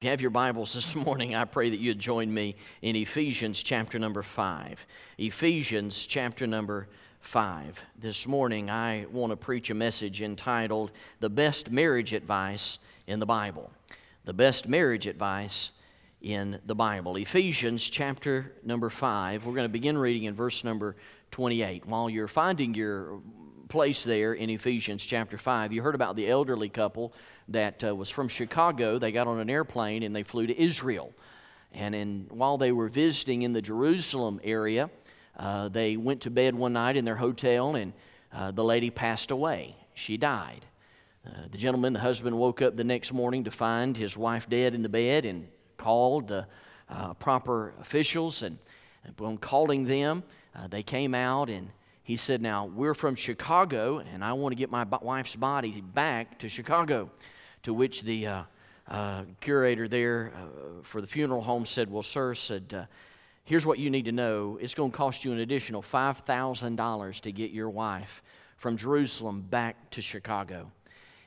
If you have your Bibles this morning, I pray that you'd join me in Ephesians chapter number 5. Ephesians chapter number 5. This morning, I want to preach a message entitled The Best Marriage Advice in the Bible. The Best Marriage Advice in the Bible. Ephesians chapter number 5. We're going to begin reading in verse number 28. While you're finding your place there in Ephesians chapter 5, you heard about the elderly couple that uh, was from Chicago. They got on an airplane and they flew to Israel. And in, while they were visiting in the Jerusalem area, uh, they went to bed one night in their hotel and uh, the lady passed away. She died. Uh, the gentleman, the husband, woke up the next morning to find his wife dead in the bed and called the uh, proper officials. And upon calling them, uh, they came out and he said, Now, we're from Chicago and I want to get my wife's body back to Chicago. To which the uh, uh, curator there uh, for the funeral home said, Well, sir, said, uh, here's what you need to know. It's going to cost you an additional $5,000 to get your wife from Jerusalem back to Chicago.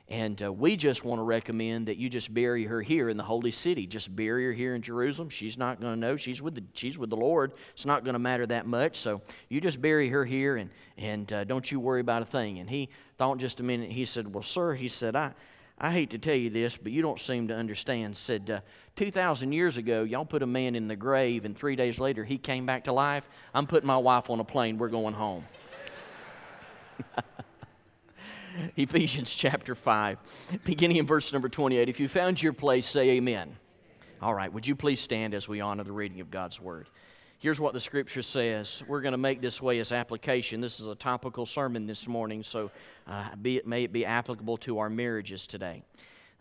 And uh, we just want to recommend that you just bury her here in the holy city. Just bury her here in Jerusalem. She's not going to know. She's with the, she's with the Lord. It's not going to matter that much. So you just bury her here and, and uh, don't you worry about a thing. And he thought just a minute. He said, Well, sir, he said, I, I hate to tell you this, but you don't seem to understand. Said, uh, 2,000 years ago, y'all put a man in the grave, and three days later, he came back to life. I'm putting my wife on a plane. We're going home. Ephesians chapter 5, beginning in verse number 28. If you found your place, say amen. All right, would you please stand as we honor the reading of God's word? Here's what the scripture says. We're going to make this way as application. This is a topical sermon this morning, so uh, be it, may it be applicable to our marriages today.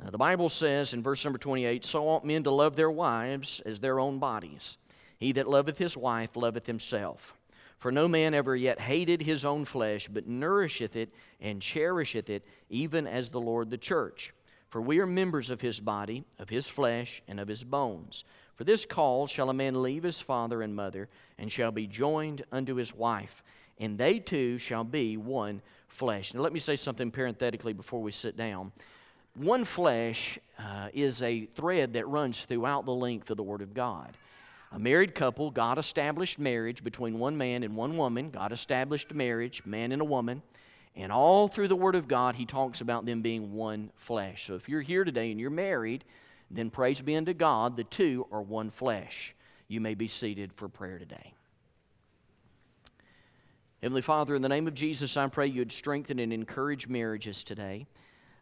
Uh, the Bible says in verse number 28 So ought men to love their wives as their own bodies. He that loveth his wife loveth himself. For no man ever yet hated his own flesh, but nourisheth it and cherisheth it, even as the Lord the church. For we are members of his body, of his flesh, and of his bones. For this cause shall a man leave his father and mother, and shall be joined unto his wife, and they two shall be one flesh. Now, let me say something parenthetically before we sit down. One flesh uh, is a thread that runs throughout the length of the Word of God. A married couple, God established marriage between one man and one woman. God established marriage, man and a woman. And all through the Word of God, He talks about them being one flesh. So if you're here today and you're married, then praise be unto God, the two are one flesh. You may be seated for prayer today. Heavenly Father, in the name of Jesus, I pray you'd strengthen and encourage marriages today.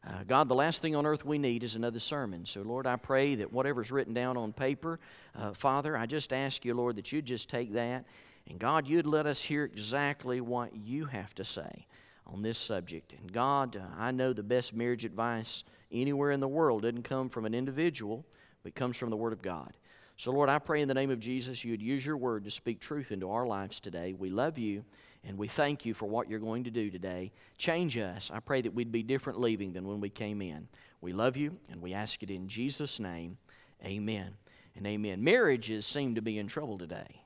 Uh, God, the last thing on earth we need is another sermon. So, Lord, I pray that whatever's written down on paper, uh, Father, I just ask you, Lord, that you'd just take that and God, you'd let us hear exactly what you have to say on this subject. And God, uh, I know the best marriage advice anywhere in the world doesn't come from an individual, but comes from the Word of God. So, Lord, I pray in the name of Jesus you'd use your word to speak truth into our lives today. We love you and we thank you for what you're going to do today. Change us. I pray that we'd be different leaving than when we came in. We love you and we ask it in Jesus' name. Amen and amen. Marriages seem to be in trouble today.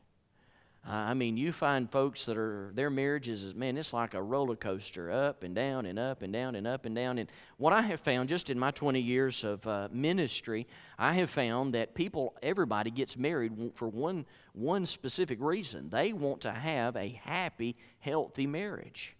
Uh, I mean, you find folks that are, their marriages is, man, it's like a roller coaster, up and down and up and down and up and down. And what I have found just in my 20 years of uh, ministry, I have found that people, everybody gets married for one, one specific reason. They want to have a happy, healthy marriage.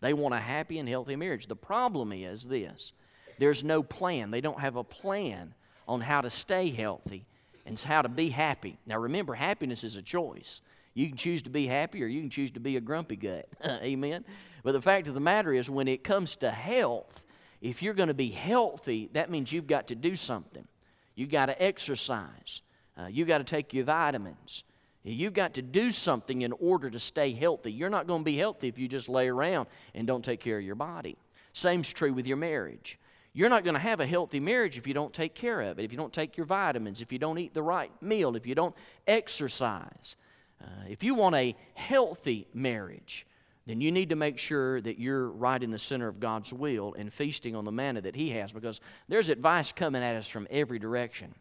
They want a happy and healthy marriage. The problem is this there's no plan. They don't have a plan on how to stay healthy and how to be happy. Now, remember, happiness is a choice. You can choose to be happy or you can choose to be a grumpy gut. Amen. But the fact of the matter is, when it comes to health, if you're going to be healthy, that means you've got to do something. You've got to exercise. Uh, you've got to take your vitamins. You've got to do something in order to stay healthy. You're not going to be healthy if you just lay around and don't take care of your body. Same's true with your marriage. You're not going to have a healthy marriage if you don't take care of it, if you don't take your vitamins, if you don't eat the right meal, if you don't exercise. Uh, if you want a healthy marriage, then you need to make sure that you're right in the center of God's will and feasting on the manna that He has because there's advice coming at us from every direction.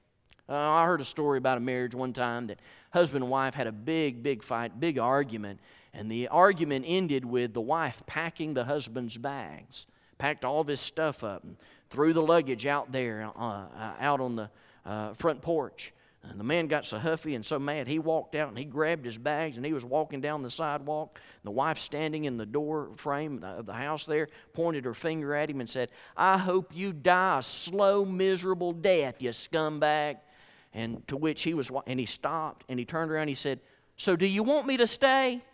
Uh, I heard a story about a marriage one time that husband and wife had a big, big fight, big argument, and the argument ended with the wife packing the husband's bags, packed all of his stuff up, and threw the luggage out there, uh, uh out on the uh, front porch. And the man got so huffy and so mad, he walked out and he grabbed his bags and he was walking down the sidewalk. The wife, standing in the door frame of the house there, pointed her finger at him and said, I hope you die a slow, miserable death, you scumbag. And to which he was, and he stopped and he turned around and he said, So do you want me to stay?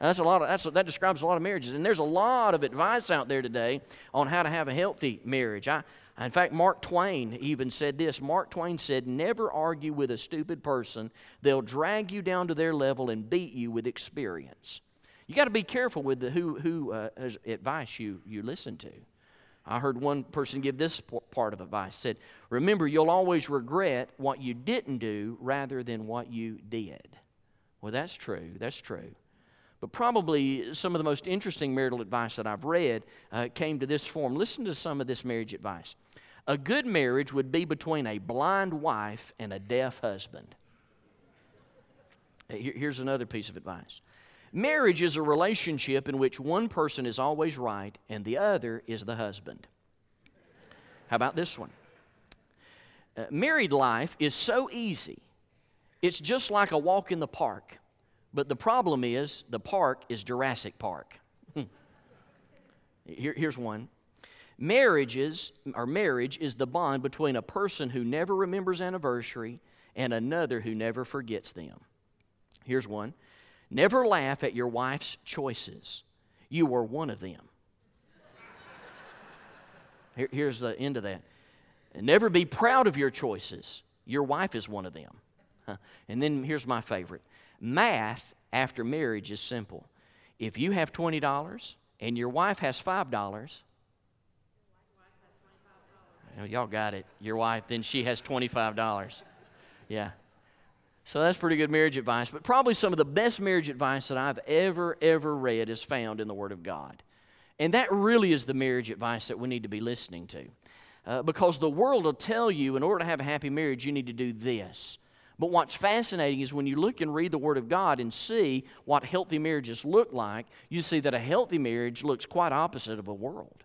That's a lot of, that's, that describes a lot of marriages. And there's a lot of advice out there today on how to have a healthy marriage. I, in fact, Mark Twain even said this. Mark Twain said, Never argue with a stupid person. They'll drag you down to their level and beat you with experience. You got to be careful with the, who, who uh, advice you, you listen to. I heard one person give this part of advice said, Remember, you'll always regret what you didn't do rather than what you did. Well, that's true. That's true. But probably some of the most interesting marital advice that I've read uh, came to this form. Listen to some of this marriage advice. A good marriage would be between a blind wife and a deaf husband. Here's another piece of advice marriage is a relationship in which one person is always right and the other is the husband. How about this one? Uh, married life is so easy, it's just like a walk in the park. But the problem is, the park is Jurassic Park. Here, here's one. Marriages, or marriage, is the bond between a person who never remembers anniversary and another who never forgets them. Here's one. Never laugh at your wife's choices. You were one of them. Here, here's the end of that. Never be proud of your choices. Your wife is one of them. And then here's my favorite Math after marriage is simple. If you have $20 and your wife has $5, y'all got it. Your wife, then she has $25. Yeah. So that's pretty good marriage advice. But probably some of the best marriage advice that I've ever, ever read is found in the Word of God. And that really is the marriage advice that we need to be listening to. Uh, because the world will tell you in order to have a happy marriage, you need to do this. But what's fascinating is when you look and read the Word of God and see what healthy marriages look like, you see that a healthy marriage looks quite opposite of a world.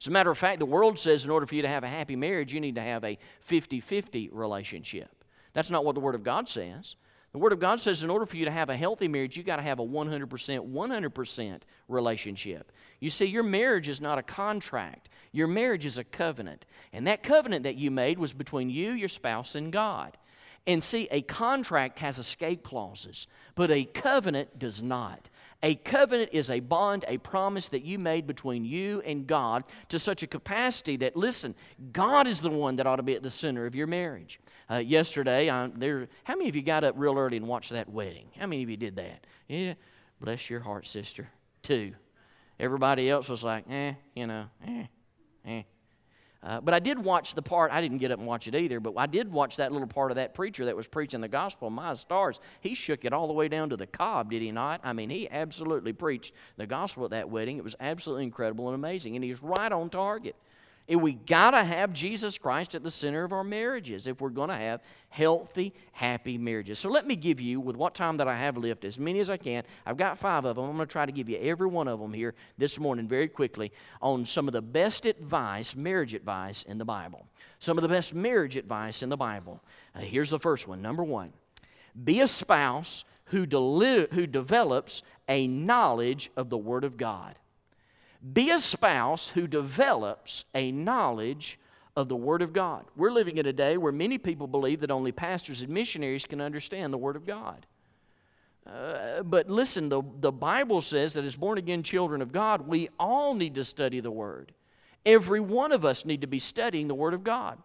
As a matter of fact, the world says in order for you to have a happy marriage, you need to have a 50 50 relationship. That's not what the Word of God says. The Word of God says in order for you to have a healthy marriage, you've got to have a 100%, 100% relationship. You see, your marriage is not a contract, your marriage is a covenant. And that covenant that you made was between you, your spouse, and God. And see, a contract has escape clauses, but a covenant does not. A covenant is a bond, a promise that you made between you and God to such a capacity that, listen, God is the one that ought to be at the center of your marriage. Uh, yesterday, I, there, how many of you got up real early and watched that wedding? How many of you did that? Yeah, bless your heart, sister. Two. Everybody else was like, eh, you know, eh, eh. Uh, but I did watch the part, I didn't get up and watch it either, but I did watch that little part of that preacher that was preaching the gospel. My stars, he shook it all the way down to the cob, did he not? I mean, he absolutely preached the gospel at that wedding. It was absolutely incredible and amazing, and he's right on target. And we got to have Jesus Christ at the center of our marriages if we're going to have healthy, happy marriages. So let me give you, with what time that I have left, as many as I can. I've got five of them. I'm going to try to give you every one of them here this morning very quickly on some of the best advice, marriage advice in the Bible. Some of the best marriage advice in the Bible. Uh, here's the first one. Number one be a spouse who, deli- who develops a knowledge of the Word of God. Be a spouse who develops a knowledge of the Word of God. We're living in a day where many people believe that only pastors and missionaries can understand the Word of God. Uh, but listen, the, the Bible says that as born again children of God, we all need to study the Word. Every one of us need to be studying the Word of God.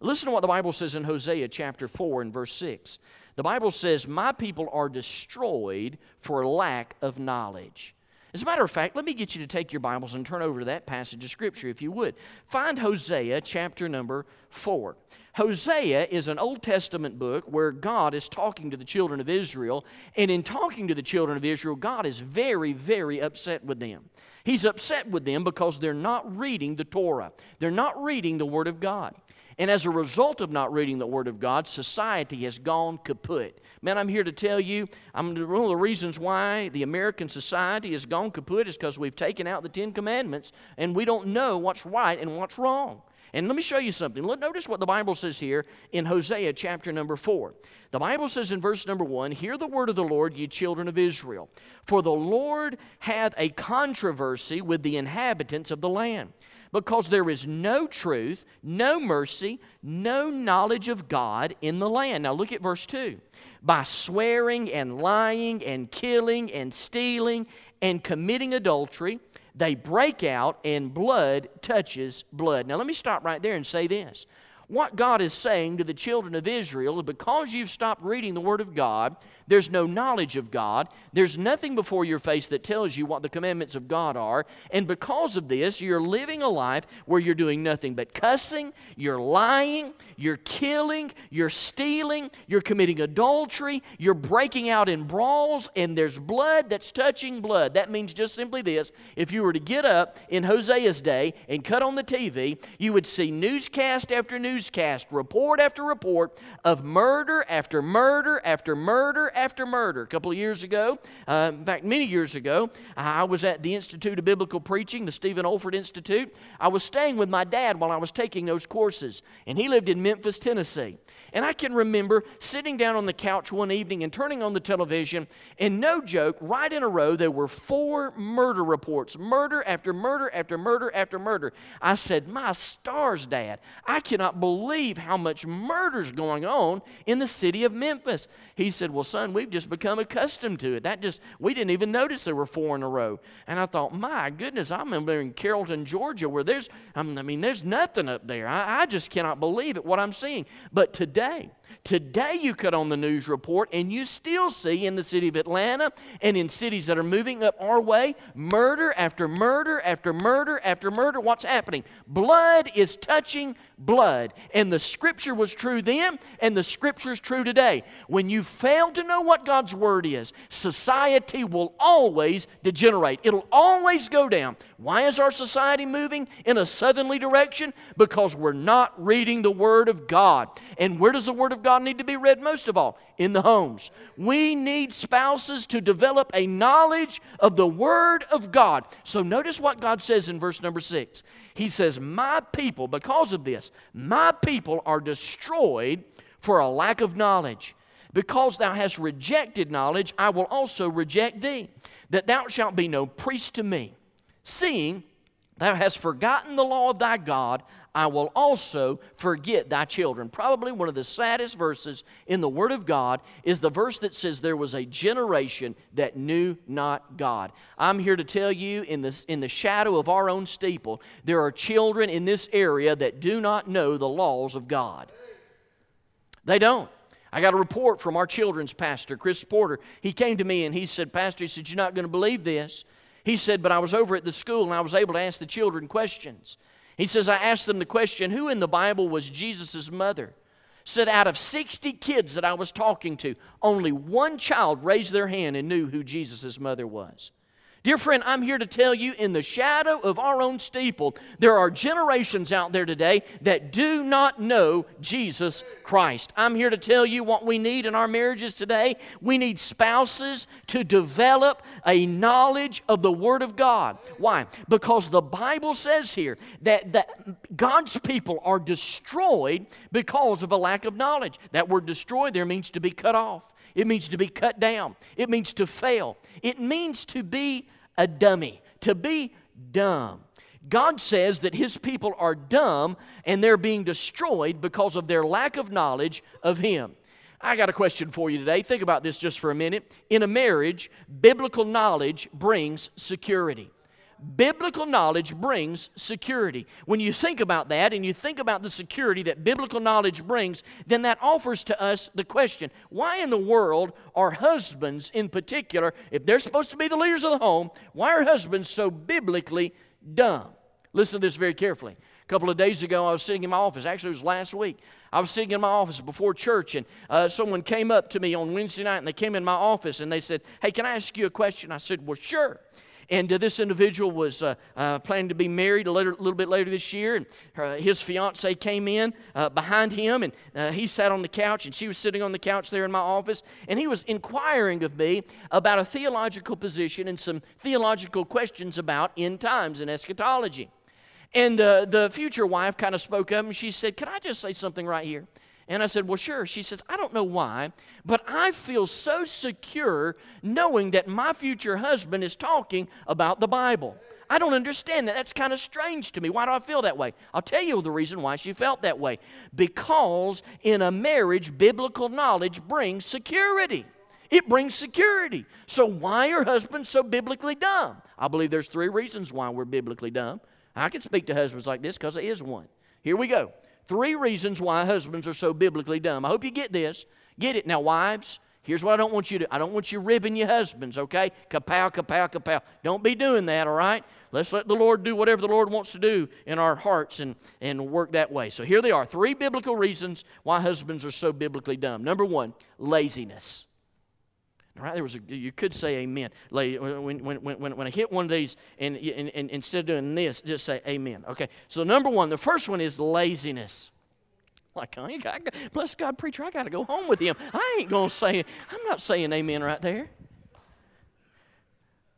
Listen to what the Bible says in Hosea chapter 4 and verse 6. The Bible says, My people are destroyed for lack of knowledge. As a matter of fact, let me get you to take your Bibles and turn over to that passage of Scripture if you would. Find Hosea chapter number 4. Hosea is an Old Testament book where God is talking to the children of Israel, and in talking to the children of Israel, God is very, very upset with them. He's upset with them because they're not reading the Torah, they're not reading the Word of God. And as a result of not reading the Word of God, society has gone kaput. Man, I'm here to tell you, I'm, one of the reasons why the American society has gone kaput is because we've taken out the Ten Commandments and we don't know what's right and what's wrong. And let me show you something. Look, notice what the Bible says here in Hosea chapter number 4. The Bible says in verse number 1 Hear the word of the Lord, ye children of Israel. For the Lord hath a controversy with the inhabitants of the land because there is no truth, no mercy, no knowledge of God in the land. Now look at verse 2. By swearing and lying and killing and stealing and committing adultery, they break out and blood touches blood. Now let me stop right there and say this. What God is saying to the children of Israel is because you've stopped reading the Word of God, there's no knowledge of God. There's nothing before your face that tells you what the commandments of God are. And because of this, you're living a life where you're doing nothing but cussing, you're lying, you're killing, you're stealing, you're committing adultery, you're breaking out in brawls, and there's blood that's touching blood. That means just simply this if you were to get up in Hosea's day and cut on the TV, you would see newscast after newscast, report after report of murder after murder after murder after murder. A couple of years ago, uh, in fact, many years ago, I was at the Institute of Biblical Preaching, the Stephen Olford Institute. I was staying with my dad while I was taking those courses, and he lived in Memphis, Tennessee. And I can remember sitting down on the couch one evening and turning on the television, and no joke, right in a row, there were four murder reports murder after murder after murder after murder. I said, My stars, Dad, I cannot believe how much murder's going on in the city of Memphis. He said, Well, son, we've just become accustomed to it. That just, we didn't even notice there were four in a row. And I thought, My goodness, I remember in Carrollton, Georgia, where there's, I mean, there's nothing up there. I, I just cannot believe it, what I'm seeing. But today, today. You cut on the news report, and you still see in the city of Atlanta and in cities that are moving up our way murder after murder after murder after murder. What's happening? Blood is touching blood. And the scripture was true then, and the scripture is true today. When you fail to know what God's word is, society will always degenerate, it'll always go down. Why is our society moving in a southerly direction? Because we're not reading the word of God. And where does the word of God need to be read most of all? In the homes. We need spouses to develop a knowledge of the word of God. So notice what God says in verse number six. He says, My people, because of this, my people are destroyed for a lack of knowledge. Because thou hast rejected knowledge, I will also reject thee, that thou shalt be no priest to me. Seeing thou hast forgotten the law of thy God, I will also forget thy children. Probably one of the saddest verses in the Word of God is the verse that says, There was a generation that knew not God. I'm here to tell you, in, this, in the shadow of our own steeple, there are children in this area that do not know the laws of God. They don't. I got a report from our children's pastor, Chris Porter. He came to me and he said, Pastor, he said, You're not going to believe this. He said, But I was over at the school and I was able to ask the children questions. He says, I asked them the question, who in the Bible was Jesus' mother? Said, out of 60 kids that I was talking to, only one child raised their hand and knew who Jesus' mother was. Dear friend, I'm here to tell you in the shadow of our own steeple, there are generations out there today that do not know Jesus Christ. I'm here to tell you what we need in our marriages today. We need spouses to develop a knowledge of the Word of God. Why? Because the Bible says here that, that God's people are destroyed because of a lack of knowledge. That word destroy there means to be cut off. It means to be cut down. It means to fail. It means to be a dummy, to be dumb. God says that His people are dumb and they're being destroyed because of their lack of knowledge of Him. I got a question for you today. Think about this just for a minute. In a marriage, biblical knowledge brings security biblical knowledge brings security. When you think about that and you think about the security that biblical knowledge brings, then that offers to us the question why in the world are husbands, in particular, if they're supposed to be the leaders of the home, why are husbands so biblically dumb? Listen to this very carefully. A couple of days ago, I was sitting in my office. Actually, it was last week. I was sitting in my office before church, and uh, someone came up to me on Wednesday night, and they came in my office and they said, Hey, can I ask you a question? I said, Well, sure. And uh, this individual was uh, uh, planning to be married a little, little bit later this year. And uh, his fiance came in uh, behind him, and uh, he sat on the couch, and she was sitting on the couch there in my office. And he was inquiring of me about a theological position and some theological questions about end times and eschatology. And the future wife kind of spoke up and she said, Can I just say something right here? And I said, Well, sure. She says, I don't know why, but I feel so secure knowing that my future husband is talking about the Bible. I don't understand that. That's kind of strange to me. Why do I feel that way? I'll tell you the reason why she felt that way. Because in a marriage, biblical knowledge brings security. It brings security. So, why are husbands so biblically dumb? I believe there's three reasons why we're biblically dumb. I can speak to husbands like this because there is one. Here we go. Three reasons why husbands are so biblically dumb. I hope you get this. Get it. Now, wives, here's what I don't want you to I don't want you ribbing your husbands, okay? Kapow, kapow, kapow. Don't be doing that, all right? Let's let the Lord do whatever the Lord wants to do in our hearts and, and work that way. So here they are three biblical reasons why husbands are so biblically dumb. Number one, laziness. Right, there was a, you could say amen. Lady, when, when, when, when I hit one of these, and, and, and instead of doing this, just say amen. Okay, so number one, the first one is laziness. Like, I got, bless God, preacher, I got to go home with him. I ain't going to say, I'm not saying amen right there.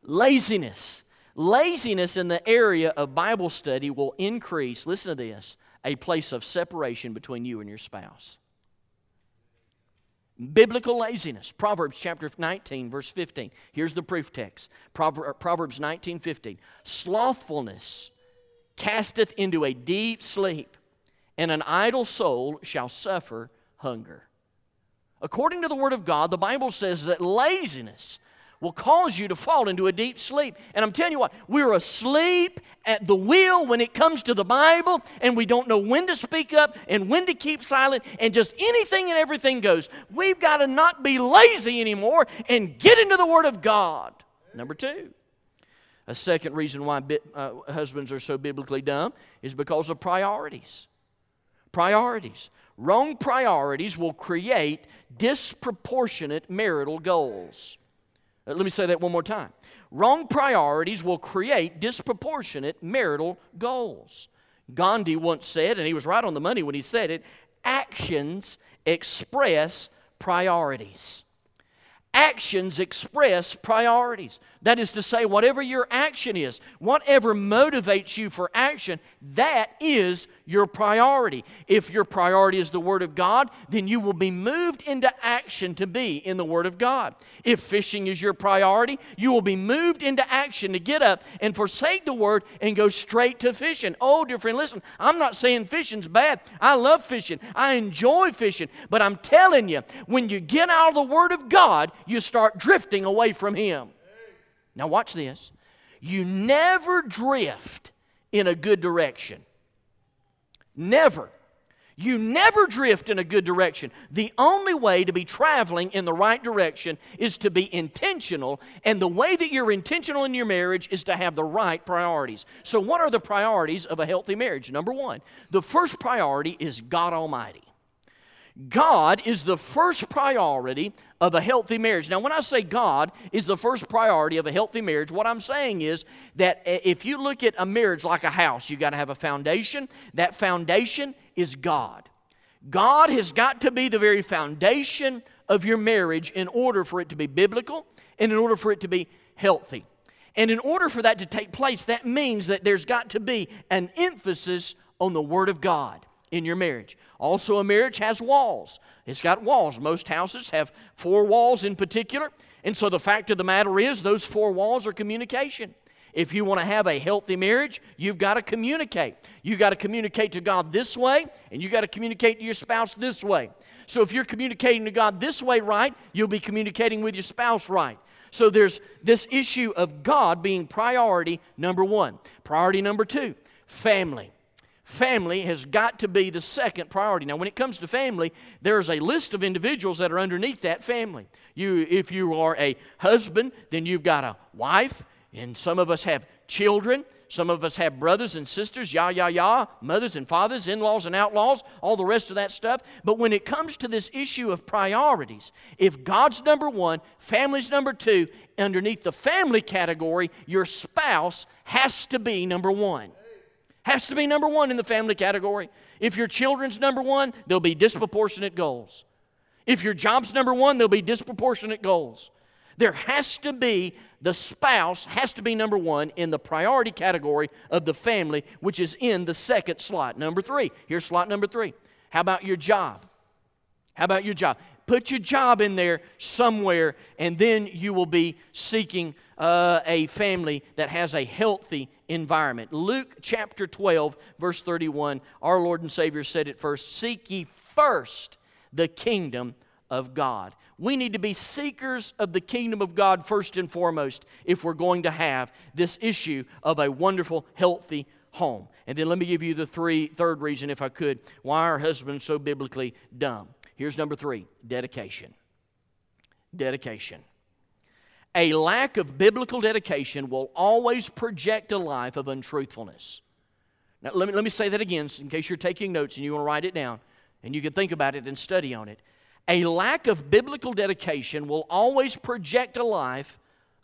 Laziness. Laziness in the area of Bible study will increase, listen to this, a place of separation between you and your spouse. Biblical laziness. Proverbs chapter 19, verse 15. Here's the proof text. Uh, Proverbs 19, 15. Slothfulness casteth into a deep sleep, and an idle soul shall suffer hunger. According to the Word of God, the Bible says that laziness will cause you to fall into a deep sleep. And I'm telling you what, we're asleep at the wheel when it comes to the Bible, and we don't know when to speak up and when to keep silent, and just anything and everything goes. We've got to not be lazy anymore and get into the Word of God. Number two. A second reason why uh, husbands are so biblically dumb is because of priorities. Priorities. Wrong priorities will create disproportionate marital goals. Uh, let me say that one more time. Wrong priorities will create disproportionate marital goals. Gandhi once said, and he was right on the money when he said it actions express priorities actions express priorities. That is to say, whatever your action is, whatever motivates you for action, that is your priority. If your priority is the Word of God, then you will be moved into action to be in the Word of God. If fishing is your priority, you will be moved into action to get up and forsake the Word and go straight to fishing. Oh, dear friend, listen, I'm not saying fishing's bad. I love fishing, I enjoy fishing, but I'm telling you, when you get out of the Word of God, you start drifting away from Him. Now, watch this. You never drift in a good direction. Never. You never drift in a good direction. The only way to be traveling in the right direction is to be intentional, and the way that you're intentional in your marriage is to have the right priorities. So, what are the priorities of a healthy marriage? Number one, the first priority is God Almighty. God is the first priority of a healthy marriage. Now, when I say God is the first priority of a healthy marriage, what I'm saying is that if you look at a marriage like a house, you got to have a foundation. That foundation is God. God has got to be the very foundation of your marriage in order for it to be biblical and in order for it to be healthy. And in order for that to take place, that means that there's got to be an emphasis on the Word of God in your marriage. Also, a marriage has walls. It's got walls. Most houses have four walls in particular. And so the fact of the matter is, those four walls are communication. If you want to have a healthy marriage, you've got to communicate. You've got to communicate to God this way, and you've got to communicate to your spouse this way. So if you're communicating to God this way right, you'll be communicating with your spouse right. So there's this issue of God being priority number one. Priority number two, family family has got to be the second priority. Now, when it comes to family, there's a list of individuals that are underneath that family. You, if you are a husband, then you've got a wife, and some of us have children. Some of us have brothers and sisters, yah, yah, yah, mothers and fathers, in laws and outlaws, all the rest of that stuff. But when it comes to this issue of priorities, if God's number one, family's number two, underneath the family category, your spouse has to be number one has to be number one in the family category. If your children's number one, there'll be disproportionate goals. If your job's number one, there'll be disproportionate goals. There has to be, the spouse has to be number one in the priority category of the family, which is in the second slot. Number three. Here's slot number three. How about your job? How about your job? Put your job in there somewhere, and then you will be seeking uh, a family that has a healthy environment. Luke chapter 12, verse 31, our Lord and Savior said it first Seek ye first the kingdom of God. We need to be seekers of the kingdom of God first and foremost if we're going to have this issue of a wonderful, healthy home. And then let me give you the three, third reason, if I could, why our husbands so biblically dumb. Here's number three dedication. Dedication. A lack of biblical dedication will always project a life of untruthfulness. Now, let me, let me say that again in case you're taking notes and you want to write it down and you can think about it and study on it. A lack of biblical dedication will always project a life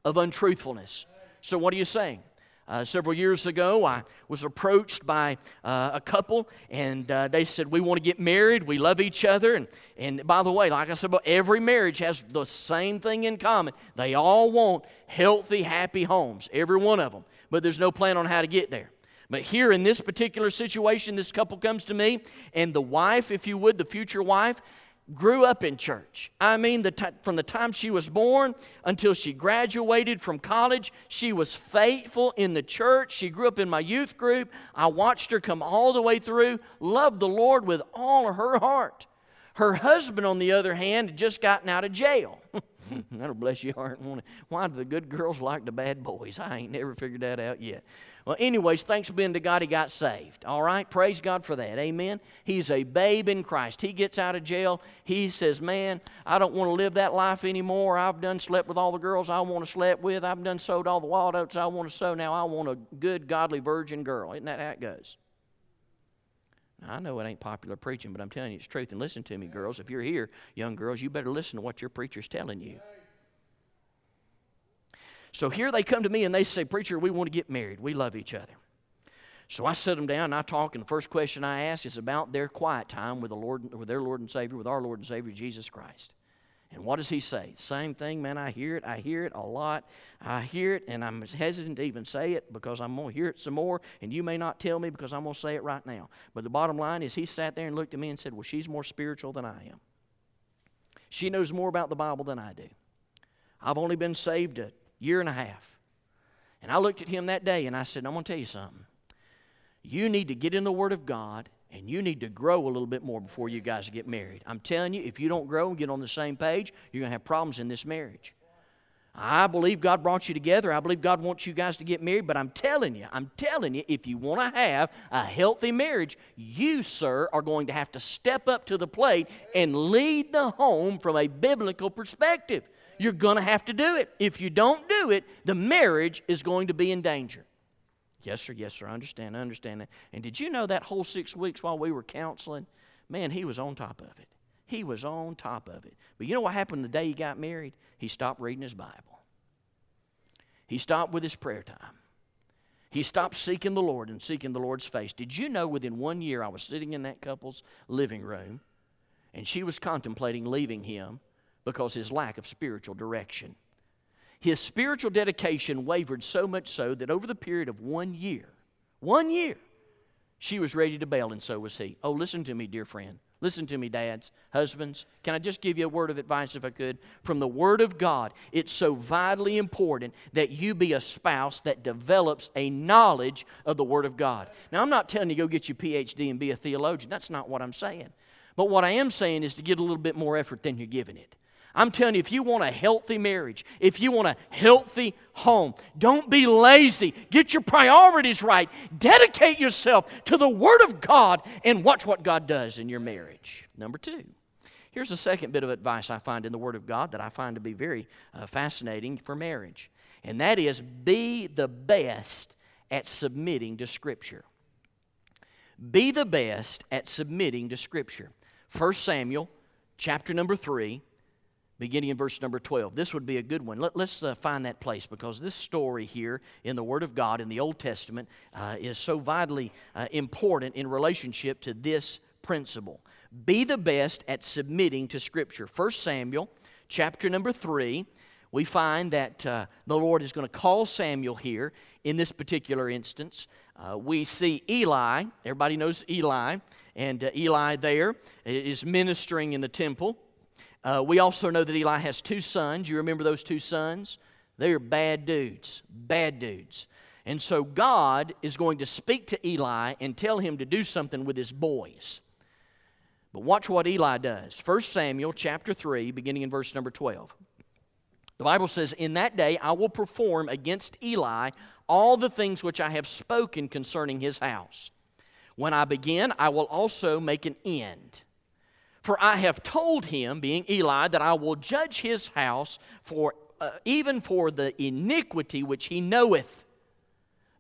of untruthfulness. So, what are you saying? Uh, several years ago, I was approached by uh, a couple, and uh, they said, We want to get married. We love each other. And, and by the way, like I said, every marriage has the same thing in common. They all want healthy, happy homes, every one of them. But there's no plan on how to get there. But here in this particular situation, this couple comes to me, and the wife, if you would, the future wife, grew up in church. I mean, the t- from the time she was born until she graduated from college, she was faithful in the church. She grew up in my youth group. I watched her come all the way through, loved the Lord with all her heart. Her husband, on the other hand, had just gotten out of jail. That'll bless your heart. Why do the good girls like the bad boys? I ain't never figured that out yet. Well, anyways, thanks be to God he got saved. All right? Praise God for that. Amen. He's a babe in Christ. He gets out of jail. He says, Man, I don't want to live that life anymore. I've done slept with all the girls I want to sleep with. I've done sowed all the wild oats I want to sow. Now I want a good, godly virgin girl. Isn't that how it goes? I know it ain't popular preaching, but I'm telling you it's truth. And listen to me, girls. If you're here, young girls, you better listen to what your preacher's telling you. So here they come to me and they say, Preacher, we want to get married. We love each other. So I sit them down and I talk, and the first question I ask is about their quiet time with the Lord, with their Lord and Savior, with our Lord and Savior Jesus Christ. And what does he say? Same thing, man. I hear it. I hear it a lot. I hear it, and I'm hesitant to even say it because I'm going to hear it some more, and you may not tell me because I'm going to say it right now. But the bottom line is, he sat there and looked at me and said, Well, she's more spiritual than I am. She knows more about the Bible than I do. I've only been saved a year and a half. And I looked at him that day and I said, I'm going to tell you something. You need to get in the Word of God and you need to grow a little bit more before you guys get married. I'm telling you, if you don't grow and get on the same page, you're going to have problems in this marriage. I believe God brought you together. I believe God wants you guys to get married, but I'm telling you, I'm telling you, if you want to have a healthy marriage, you, sir, are going to have to step up to the plate and lead the home from a biblical perspective. You're going to have to do it. If you don't do it, the marriage is going to be in danger. Yes, sir. Yes, sir. I understand. I understand that. And did you know that whole six weeks while we were counseling? Man, he was on top of it. He was on top of it. But you know what happened the day he got married? He stopped reading his Bible. He stopped with his prayer time. He stopped seeking the Lord and seeking the Lord's face. Did you know within one year I was sitting in that couple's living room and she was contemplating leaving him because his lack of spiritual direction. His spiritual dedication wavered so much so that over the period of one year, one year, she was ready to bail, and so was he. Oh, listen to me, dear friend. Listen to me, dads, husbands. Can I just give you a word of advice, if I could? From the Word of God, it's so vitally important that you be a spouse that develops a knowledge of the Word of God. Now, I'm not telling you go get your PhD and be a theologian. That's not what I'm saying. But what I am saying is to get a little bit more effort than you're giving it. I'm telling you, if you want a healthy marriage, if you want a healthy home, don't be lazy. Get your priorities right. Dedicate yourself to the Word of God and watch what God does in your marriage. Number two. Here's a second bit of advice I find in the Word of God that I find to be very uh, fascinating for marriage, and that is be the best at submitting to Scripture. Be the best at submitting to Scripture. 1 Samuel chapter number 3 beginning in verse number 12. This would be a good one. Let, us uh, find that place because this story here in the Word of God in the Old Testament uh, is so vitally uh, important in relationship to this principle. Be the best at submitting to Scripture. 1 Samuel chapter number 3. we find that uh, the Lord is going to call Samuel here in this particular instance. Uh, we see Eli, everybody knows Eli, and uh, Eli there is ministering in the temple. Uh, we also know that Eli has two sons. You remember those two sons? They are bad dudes, bad dudes. And so God is going to speak to Eli and tell him to do something with his boys. But watch what Eli does. 1 Samuel chapter 3, beginning in verse number 12. The Bible says, In that day I will perform against Eli all the things which I have spoken concerning his house. When I begin, I will also make an end. For I have told him, being Eli, that I will judge his house for uh, even for the iniquity which he knoweth,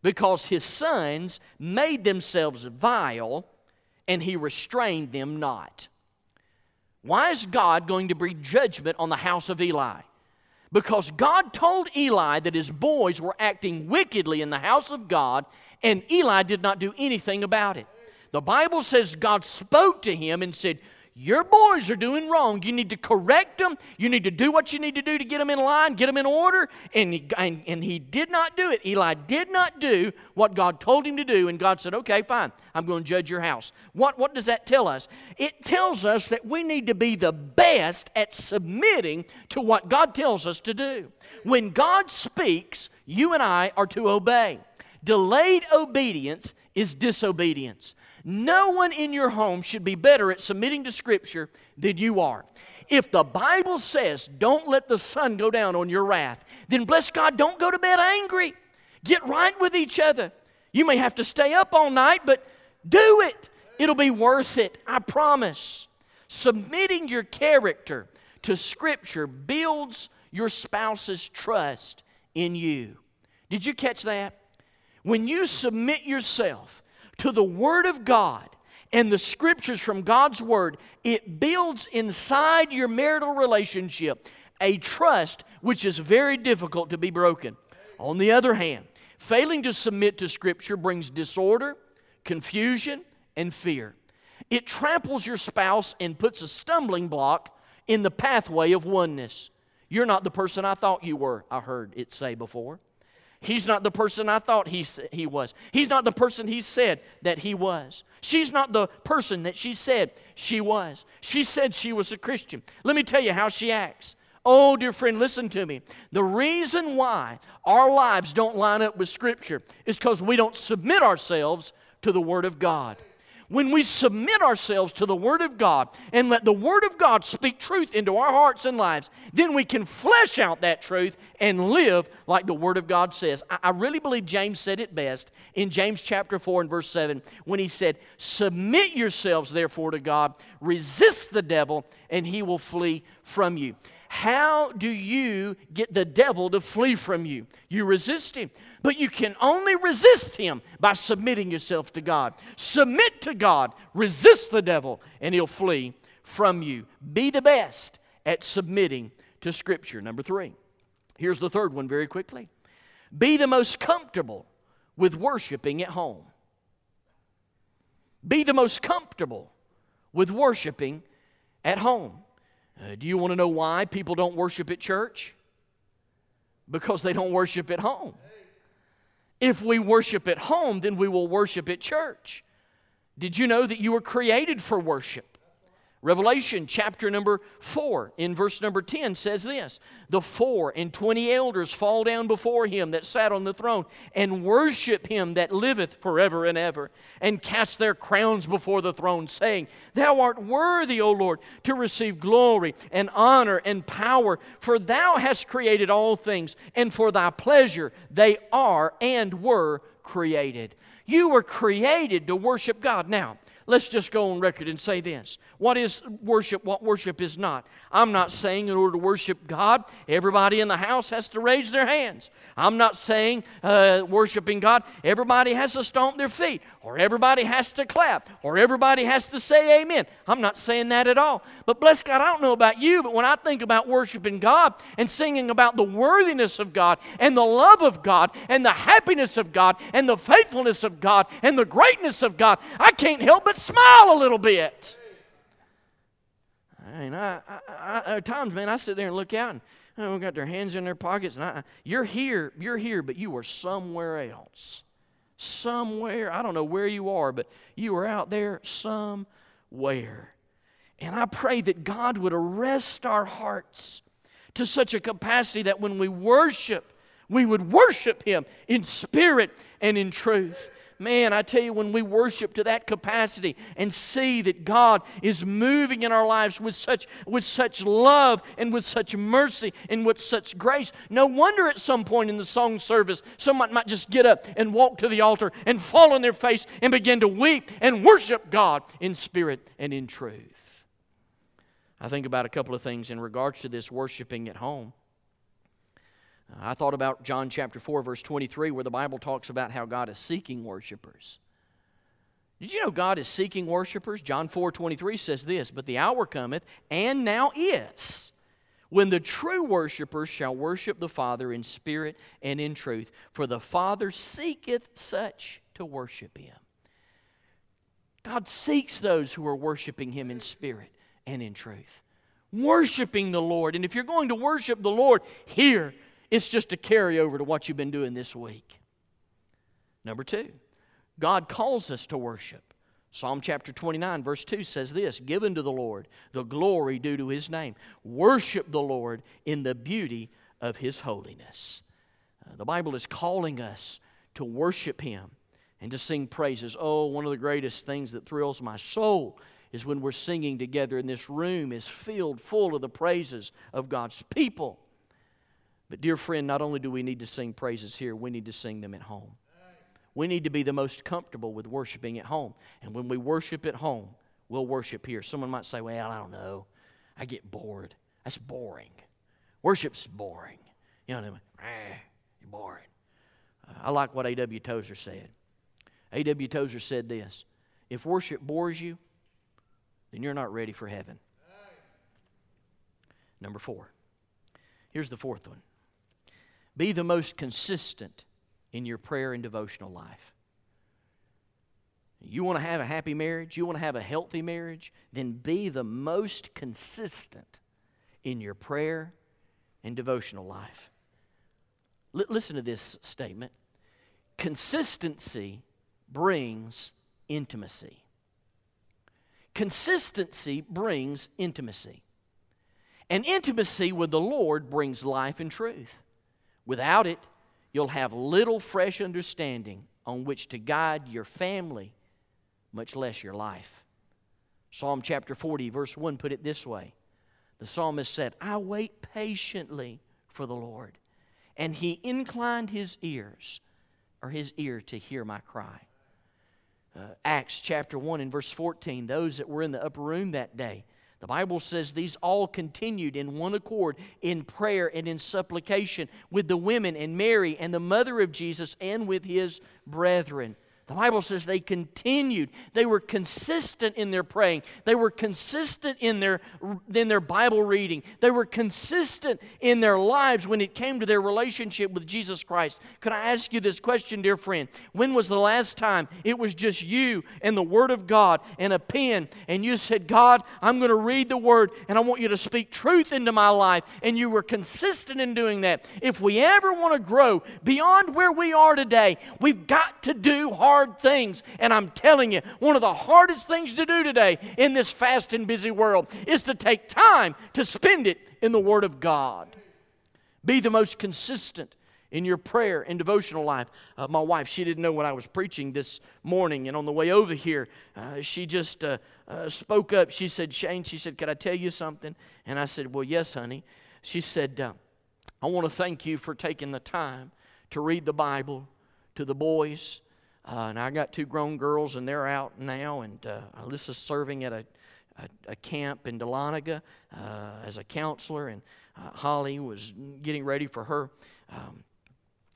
because his sons made themselves vile, and he restrained them not. Why is God going to bring judgment on the house of Eli? Because God told Eli that his boys were acting wickedly in the house of God, and Eli did not do anything about it. The Bible says God spoke to him and said, your boys are doing wrong. You need to correct them. You need to do what you need to do to get them in line, get them in order. And he, and, and he did not do it. Eli did not do what God told him to do. And God said, okay, fine. I'm going to judge your house. What, what does that tell us? It tells us that we need to be the best at submitting to what God tells us to do. When God speaks, you and I are to obey. Delayed obedience is disobedience. No one in your home should be better at submitting to Scripture than you are. If the Bible says, don't let the sun go down on your wrath, then bless God, don't go to bed angry. Get right with each other. You may have to stay up all night, but do it. It'll be worth it, I promise. Submitting your character to Scripture builds your spouse's trust in you. Did you catch that? When you submit yourself to the Word of God and the scriptures from God's Word, it builds inside your marital relationship a trust which is very difficult to be broken. On the other hand, failing to submit to Scripture brings disorder, confusion, and fear. It tramples your spouse and puts a stumbling block in the pathway of oneness. You're not the person I thought you were, I heard it say before. He's not the person I thought he, he was. He's not the person he said that he was. She's not the person that she said she was. She said she was a Christian. Let me tell you how she acts. Oh, dear friend, listen to me. The reason why our lives don't line up with Scripture is because we don't submit ourselves to the Word of God when we submit ourselves to the Word of God and let the Word of God speak truth into our hearts and lives, then we can flesh out that truth and live like the Word of God says. I, I really believe James said it best in James chapter 4 and verse 7 when he said, Submit yourselves therefore to God, resist the devil, and he will flee from you. How do you get the devil to flee from you? You resist him. But you can only resist him by submitting yourself to God. Submit to God, resist the devil, and he'll flee from you. Be the best at submitting to Scripture. Number three. Here's the third one very quickly be the most comfortable with worshiping at home. Be the most comfortable with worshiping at home. Uh, do you want to know why people don't worship at church? Because they don't worship at home. If we worship at home, then we will worship at church. Did you know that you were created for worship? Revelation chapter number 4 in verse number 10 says this The four and twenty elders fall down before him that sat on the throne and worship him that liveth forever and ever, and cast their crowns before the throne, saying, Thou art worthy, O Lord, to receive glory and honor and power, for thou hast created all things, and for thy pleasure they are and were created. You were created to worship God. Now, Let's just go on record and say this. What is worship? What worship is not? I'm not saying in order to worship God, everybody in the house has to raise their hands. I'm not saying uh, worshiping God, everybody has to stomp their feet, or everybody has to clap, or everybody has to say amen. I'm not saying that at all. But bless God, I don't know about you, but when I think about worshiping God and singing about the worthiness of God and the love of God and the happiness of God and the faithfulness of God and the greatness of God, I can't help but but smile a little bit. I mean, I, I, I, at times, man, I sit there and look out, and oh, got their hands in their pockets. And I, you're here, you're here, but you are somewhere else. Somewhere. I don't know where you are, but you are out there somewhere. And I pray that God would arrest our hearts to such a capacity that when we worship, we would worship Him in spirit and in truth. Man, I tell you, when we worship to that capacity and see that God is moving in our lives with such, with such love and with such mercy and with such grace, no wonder at some point in the song service, someone might just get up and walk to the altar and fall on their face and begin to weep and worship God in spirit and in truth. I think about a couple of things in regards to this worshiping at home. I thought about John chapter 4, verse 23, where the Bible talks about how God is seeking worshipers. Did you know God is seeking worshipers? John 4 23 says this, But the hour cometh, and now is, when the true worshipers shall worship the Father in spirit and in truth, for the Father seeketh such to worship him. God seeks those who are worshiping him in spirit and in truth. Worshiping the Lord. And if you're going to worship the Lord, here it's just a carryover to what you've been doing this week. Number two, God calls us to worship. Psalm chapter 29, verse 2 says this Give unto the Lord the glory due to his name. Worship the Lord in the beauty of his holiness. Uh, the Bible is calling us to worship him and to sing praises. Oh, one of the greatest things that thrills my soul is when we're singing together and this room is filled full of the praises of God's people. But, dear friend, not only do we need to sing praises here, we need to sing them at home. We need to be the most comfortable with worshiping at home. And when we worship at home, we'll worship here. Someone might say, Well, I don't know. I get bored. That's boring. Worship's boring. You know what I mean? Eh, you're boring. Uh, I like what A.W. Tozer said. A.W. Tozer said this If worship bores you, then you're not ready for heaven. Number four. Here's the fourth one be the most consistent in your prayer and devotional life. You want to have a happy marriage? You want to have a healthy marriage? Then be the most consistent in your prayer and devotional life. L- listen to this statement consistency brings intimacy. Consistency brings intimacy. And intimacy with the Lord brings life and truth. Without it, you'll have little fresh understanding on which to guide your family, much less your life. Psalm chapter 40, verse 1 put it this way The psalmist said, I wait patiently for the Lord, and he inclined his ears, or his ear, to hear my cry. Uh, Acts chapter 1 and verse 14, those that were in the upper room that day the Bible says these all continued in one accord in prayer and in supplication with the women and Mary and the mother of Jesus and with his brethren. The Bible says they continued. They were consistent in their praying. They were consistent in their, in their Bible reading. They were consistent in their lives when it came to their relationship with Jesus Christ. Could I ask you this question, dear friend? When was the last time it was just you and the Word of God and a pen, and you said, God, I'm going to read the Word and I want you to speak truth into my life, and you were consistent in doing that? If we ever want to grow beyond where we are today, we've got to do hard hard things. And I'm telling you, one of the hardest things to do today in this fast and busy world is to take time to spend it in the Word of God. Be the most consistent in your prayer and devotional life. Uh, my wife, she didn't know when I was preaching this morning, and on the way over here, uh, she just uh, uh spoke up. She said, Shane, she said, Could I tell you something? And I said, Well, yes, honey. She said, uh, I want to thank you for taking the time to read the Bible to the boys uh, and I got two grown girls, and they're out now. And uh, Alyssa's serving at a, a, a camp in Dahlonega uh, as a counselor, and uh, Holly was getting ready for her um,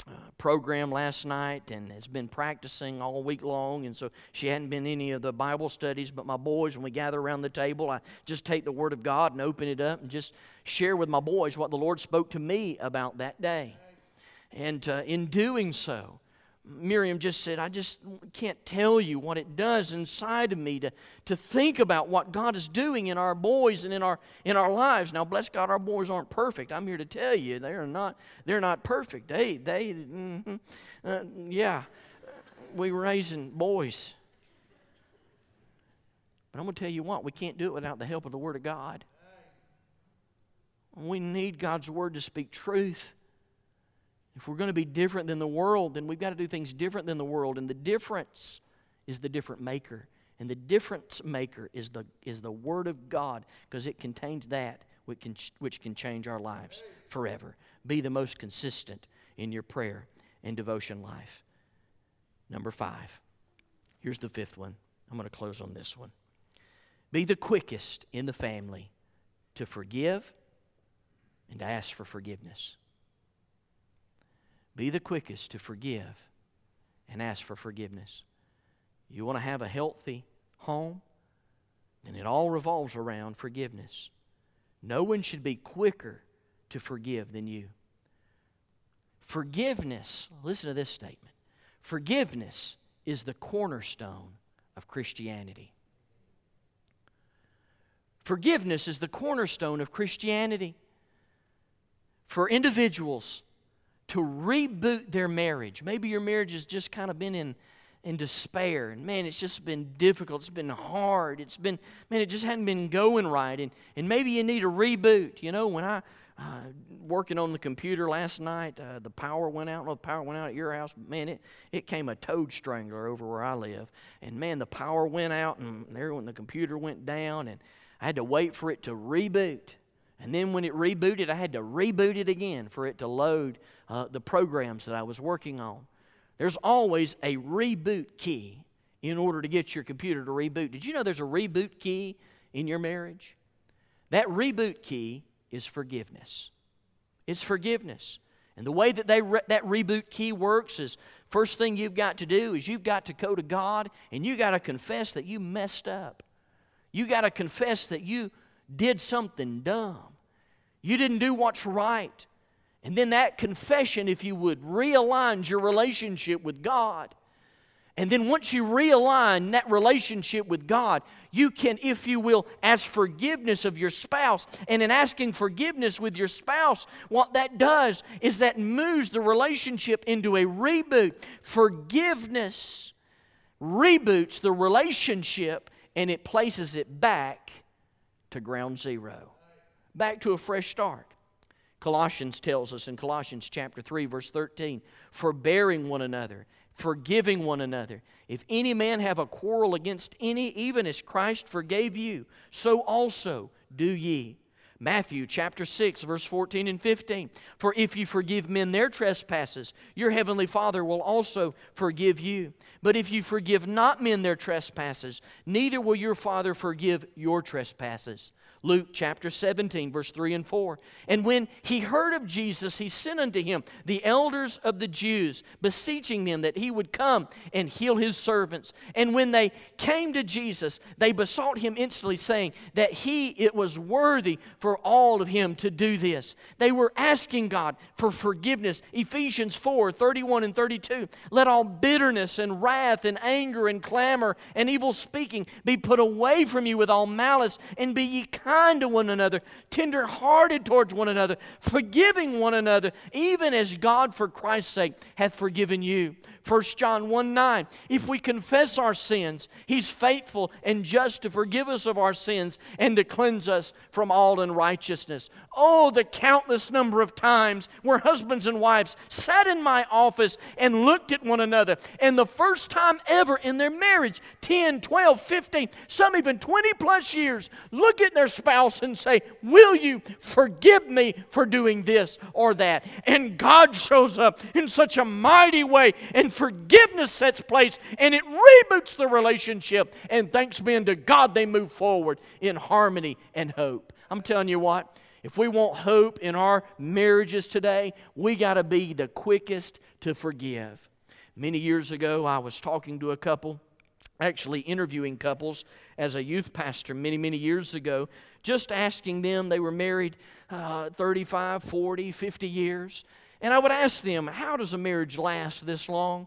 uh, program last night and has been practicing all week long. And so she hadn't been any of the Bible studies. But my boys, when we gather around the table, I just take the Word of God and open it up and just share with my boys what the Lord spoke to me about that day. And uh, in doing so, Miriam just said, I just can't tell you what it does inside of me to, to think about what God is doing in our boys and in our in our lives. Now, bless God, our boys aren't perfect. I'm here to tell you they are not they're not perfect. They they mm-hmm, uh, yeah, we were raising boys. But I'm going to tell you what, we can't do it without the help of the Word of God. We need God's Word to speak truth. If we're going to be different than the world, then we've got to do things different than the world. And the difference is the different maker. And the difference maker is the, is the Word of God because it contains that which can, which can change our lives forever. Be the most consistent in your prayer and devotion life. Number five. Here's the fifth one. I'm going to close on this one. Be the quickest in the family to forgive and to ask for forgiveness. Be the quickest to forgive and ask for forgiveness. You want to have a healthy home? Then it all revolves around forgiveness. No one should be quicker to forgive than you. Forgiveness, listen to this statement forgiveness is the cornerstone of Christianity. Forgiveness is the cornerstone of Christianity. For individuals to reboot their marriage. Maybe your marriage has just kind of been in, in despair. And man, it's just been difficult. It's been hard. It's been, man, it just hadn't been going right. And, and maybe you need a reboot. You know, when I, uh, working on the computer last night, uh, the power went out. Well, the power went out at your house. Man, it, it came a toad strangler over where I live. And man, the power went out and there when the computer went down and I had to wait for it to reboot. And then when it rebooted, I had to reboot it again for it to load uh, the programs that I was working on. There's always a reboot key in order to get your computer to reboot. Did you know there's a reboot key in your marriage? That reboot key is forgiveness. It's forgiveness. And the way that they re- that reboot key works is first thing you've got to do is you've got to go to God and you got to confess that you messed up. You got to confess that you did something dumb. You didn't do what's right. And then that confession, if you would, realigns your relationship with God. And then once you realign that relationship with God, you can, if you will, ask forgiveness of your spouse. And in asking forgiveness with your spouse, what that does is that moves the relationship into a reboot. Forgiveness reboots the relationship and it places it back to ground zero, back to a fresh start. Colossians tells us in Colossians chapter 3 verse 13, forbearing one another, forgiving one another. If any man have a quarrel against any, even as Christ forgave you, so also do ye. Matthew chapter 6, verse 14 and 15. For if you forgive men their trespasses, your heavenly Father will also forgive you. But if you forgive not men their trespasses, neither will your Father forgive your trespasses. Luke chapter 17, verse 3 and 4. And when he heard of Jesus, he sent unto him the elders of the Jews, beseeching them that he would come and heal his servants. And when they came to Jesus, they besought him instantly, saying that he it was worthy for all of him to do this. They were asking God for forgiveness. Ephesians 4 31 and 32. Let all bitterness and wrath and anger and clamor and evil speaking be put away from you with all malice, and be ye kind to one another, tender hearted towards one another, forgiving one another, even as God for Christ's sake hath forgiven you. 1 John 1 9. If we confess our sins, He's faithful and just to forgive us of our sins and to cleanse us from all unrighteousness. Oh, the countless number of times where husbands and wives sat in my office and looked at one another, and the first time ever in their marriage 10, 12, 15, some even 20 plus years look at their spouse and say, Will you forgive me for doing this or that? And God shows up in such a mighty way and forgiveness sets place and it reboots the relationship. And thanks be unto God, they move forward in harmony and hope. I'm telling you what, if we want hope in our marriages today, we got to be the quickest to forgive. Many years ago, I was talking to a couple, actually interviewing couples as a youth pastor many, many years ago, just asking them, they were married uh, 35, 40, 50 years. And I would ask them, How does a marriage last this long?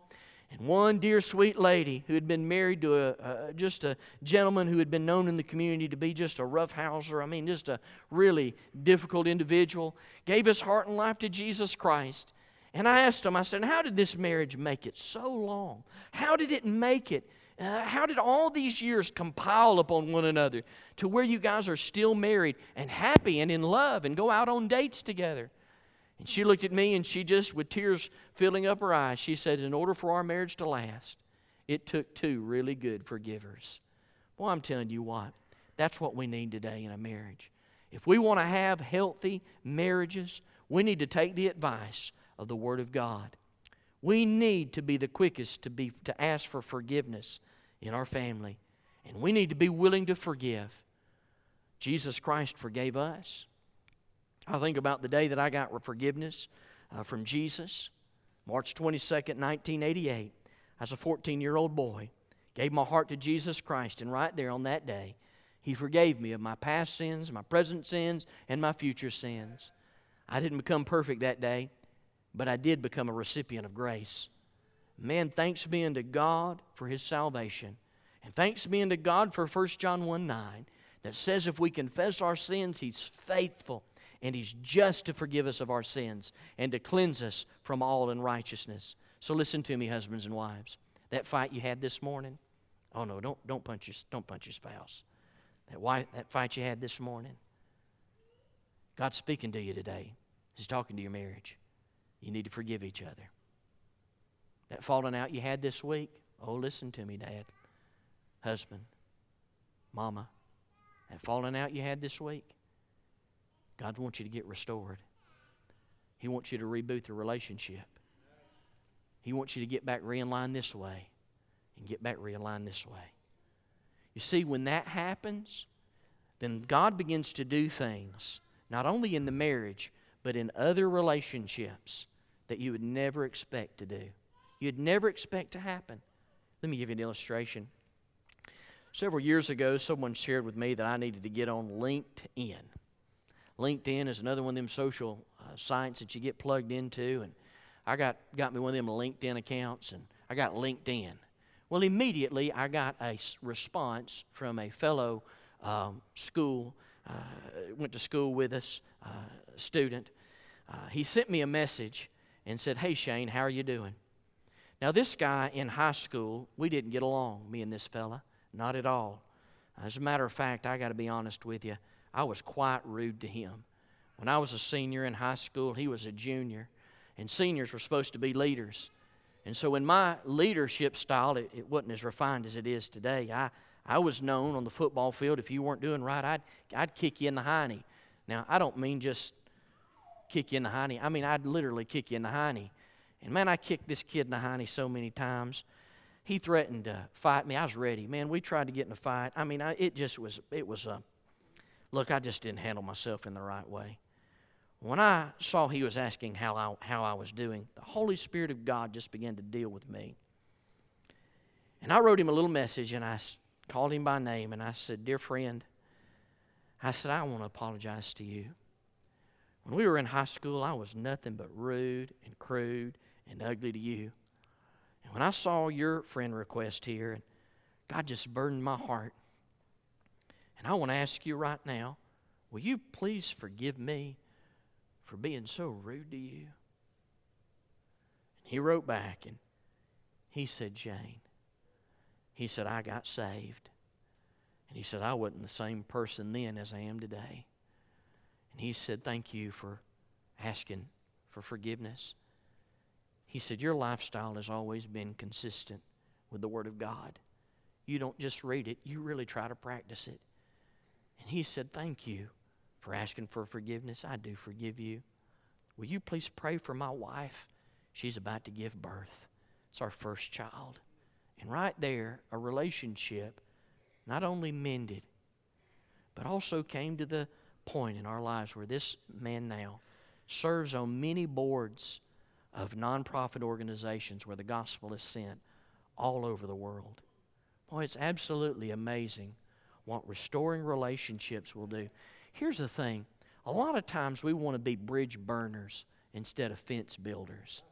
And one dear sweet lady who had been married to a, just a gentleman who had been known in the community to be just a rough roughhouser, I mean, just a really difficult individual, gave his heart and life to Jesus Christ. And I asked him, I said, How did this marriage make it so long? How did it make it? Uh, how did all these years compile upon one another to where you guys are still married and happy and in love and go out on dates together? And she looked at me and she just, with tears filling up her eyes, she said, In order for our marriage to last, it took two really good forgivers. Well, I'm telling you what, that's what we need today in a marriage. If we want to have healthy marriages, we need to take the advice of the Word of God. We need to be the quickest to, be, to ask for forgiveness in our family. And we need to be willing to forgive. Jesus Christ forgave us. I think about the day that I got forgiveness uh, from Jesus, March 22nd, 1988, as a 14 year old boy. Gave my heart to Jesus Christ, and right there on that day, He forgave me of my past sins, my present sins, and my future sins. I didn't become perfect that day, but I did become a recipient of grace. Man, thanks be unto God for His salvation. And thanks be unto God for 1 John 1 9 that says if we confess our sins, He's faithful and He's just to forgive us of our sins and to cleanse us from all unrighteousness. So listen to me, husbands and wives. That fight you had this morning, oh no, don't, don't, punch, your, don't punch your spouse. That, wife, that fight you had this morning, God's speaking to you today. He's talking to your marriage. You need to forgive each other. That falling out you had this week, oh, listen to me, Dad, husband, mama. That falling out you had this week, God wants you to get restored. He wants you to reboot the relationship. He wants you to get back realigned this way and get back realigned this way. You see, when that happens, then God begins to do things, not only in the marriage, but in other relationships that you would never expect to do. You'd never expect to happen. Let me give you an illustration. Several years ago, someone shared with me that I needed to get on LinkedIn. LinkedIn is another one of them social uh, sites that you get plugged into, and I got got me one of them LinkedIn accounts, and I got LinkedIn. Well, immediately I got a response from a fellow um, school, uh, went to school with us, uh, student. Uh, he sent me a message and said, "Hey Shane, how are you doing?" Now this guy in high school, we didn't get along, me and this fella, not at all. As a matter of fact, I got to be honest with you. I was quite rude to him. When I was a senior in high school, he was a junior, and seniors were supposed to be leaders. And so, in my leadership style, it, it wasn't as refined as it is today. I, I was known on the football field, if you weren't doing right, I'd, I'd kick you in the hiney. Now, I don't mean just kick you in the hiney, I mean, I'd literally kick you in the hiney. And man, I kicked this kid in the hiney so many times. He threatened to fight me. I was ready. Man, we tried to get in a fight. I mean, I, it just was, it was a, Look, I just didn't handle myself in the right way. When I saw he was asking how I, how I was doing, the Holy Spirit of God just began to deal with me. And I wrote him a little message and I called him by name and I said, Dear friend, I said, I want to apologize to you. When we were in high school, I was nothing but rude and crude and ugly to you. And when I saw your friend request here, God just burdened my heart. And I want to ask you right now will you please forgive me for being so rude to you? And he wrote back and he said, Shane, he said, I got saved. And he said, I wasn't the same person then as I am today. And he said, Thank you for asking for forgiveness. He said, Your lifestyle has always been consistent with the Word of God. You don't just read it, you really try to practice it. And he said, Thank you for asking for forgiveness. I do forgive you. Will you please pray for my wife? She's about to give birth. It's our first child. And right there, a relationship not only mended, but also came to the point in our lives where this man now serves on many boards of nonprofit organizations where the gospel is sent all over the world. Boy, it's absolutely amazing what restoring relationships will do. Here's the thing a lot of times we want to be bridge burners instead of fence builders.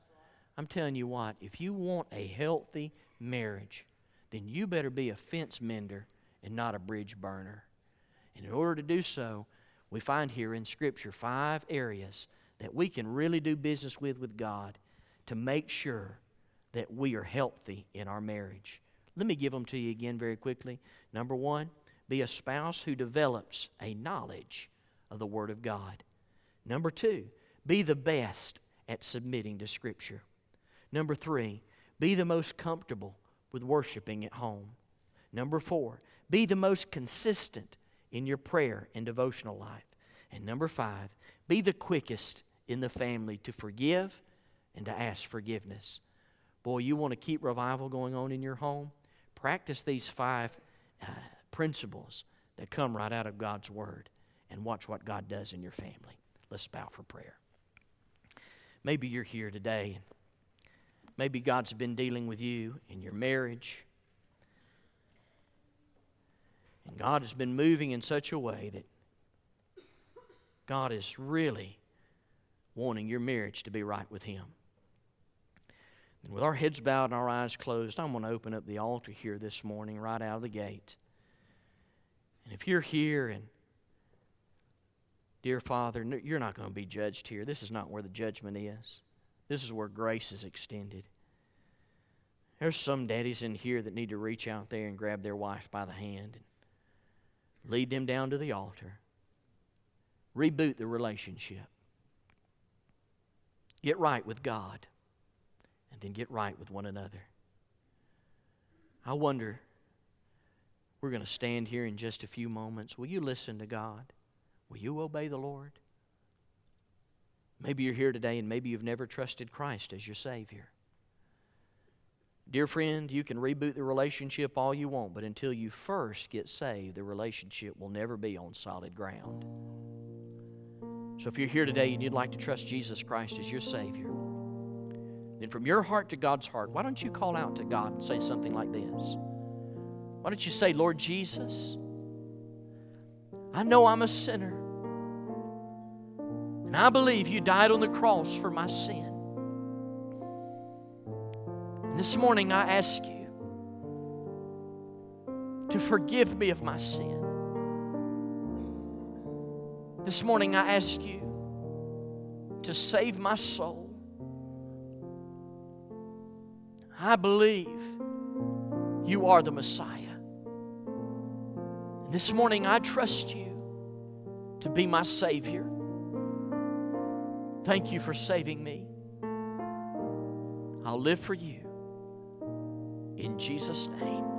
I'm telling you what, if you want a healthy marriage, then you better be a fence mender and not a bridge burner. And in order to do so, we find here in Scripture five areas that we can really do business with with God to make sure that we are healthy in our marriage. Let me give them to you again very quickly. Number one, be a spouse who develops a knowledge of the Word of God. Number two, be the best at submitting to Scripture. Number three, be the most comfortable with worshiping at home. Number four, be the most consistent in your prayer and devotional life. And number five, be the quickest in the family to forgive and to ask forgiveness. Boy, you want to keep revival going on in your home? Practice these five uh, principles that come right out of God's Word and watch what God does in your family. Let's bow for prayer. Maybe you're here today and maybe God's been dealing with you in your marriage. And God has been moving in such a way that God is really wanting your marriage to be right with Him. And with our heads bowed and our eyes closed, I'm going to open up the altar here this morning, right out of the gate. And if you're here and, dear Father, you're not going to be judged here. This is not where the judgment is, this is where grace is extended. There's some daddies in here that need to reach out there and grab their wife by the hand and lead them down to the altar. Reboot the relationship. Get right with God and then get right with one another. I wonder, we're going to stand here in just a few moments. Will you listen to God? Will you obey the Lord? Maybe you're here today and maybe you've never trusted Christ as your Savior. Dear friend, you can reboot the relationship all you want, but until you first get saved, the relationship will never be on solid ground. So if you're here today and you'd like to trust Jesus Christ as your Savior, then from your heart to God's heart, why don't you call out to God and say something like this? Why don't you say, Lord Jesus, I know I'm a sinner, and I believe you died on the cross for my sin. And this morning I ask you to forgive me of my sin. This morning I ask you to save my soul. I believe you are the Messiah. This morning, I trust you to be my Savior. Thank you for saving me. I'll live for you. In Jesus' name.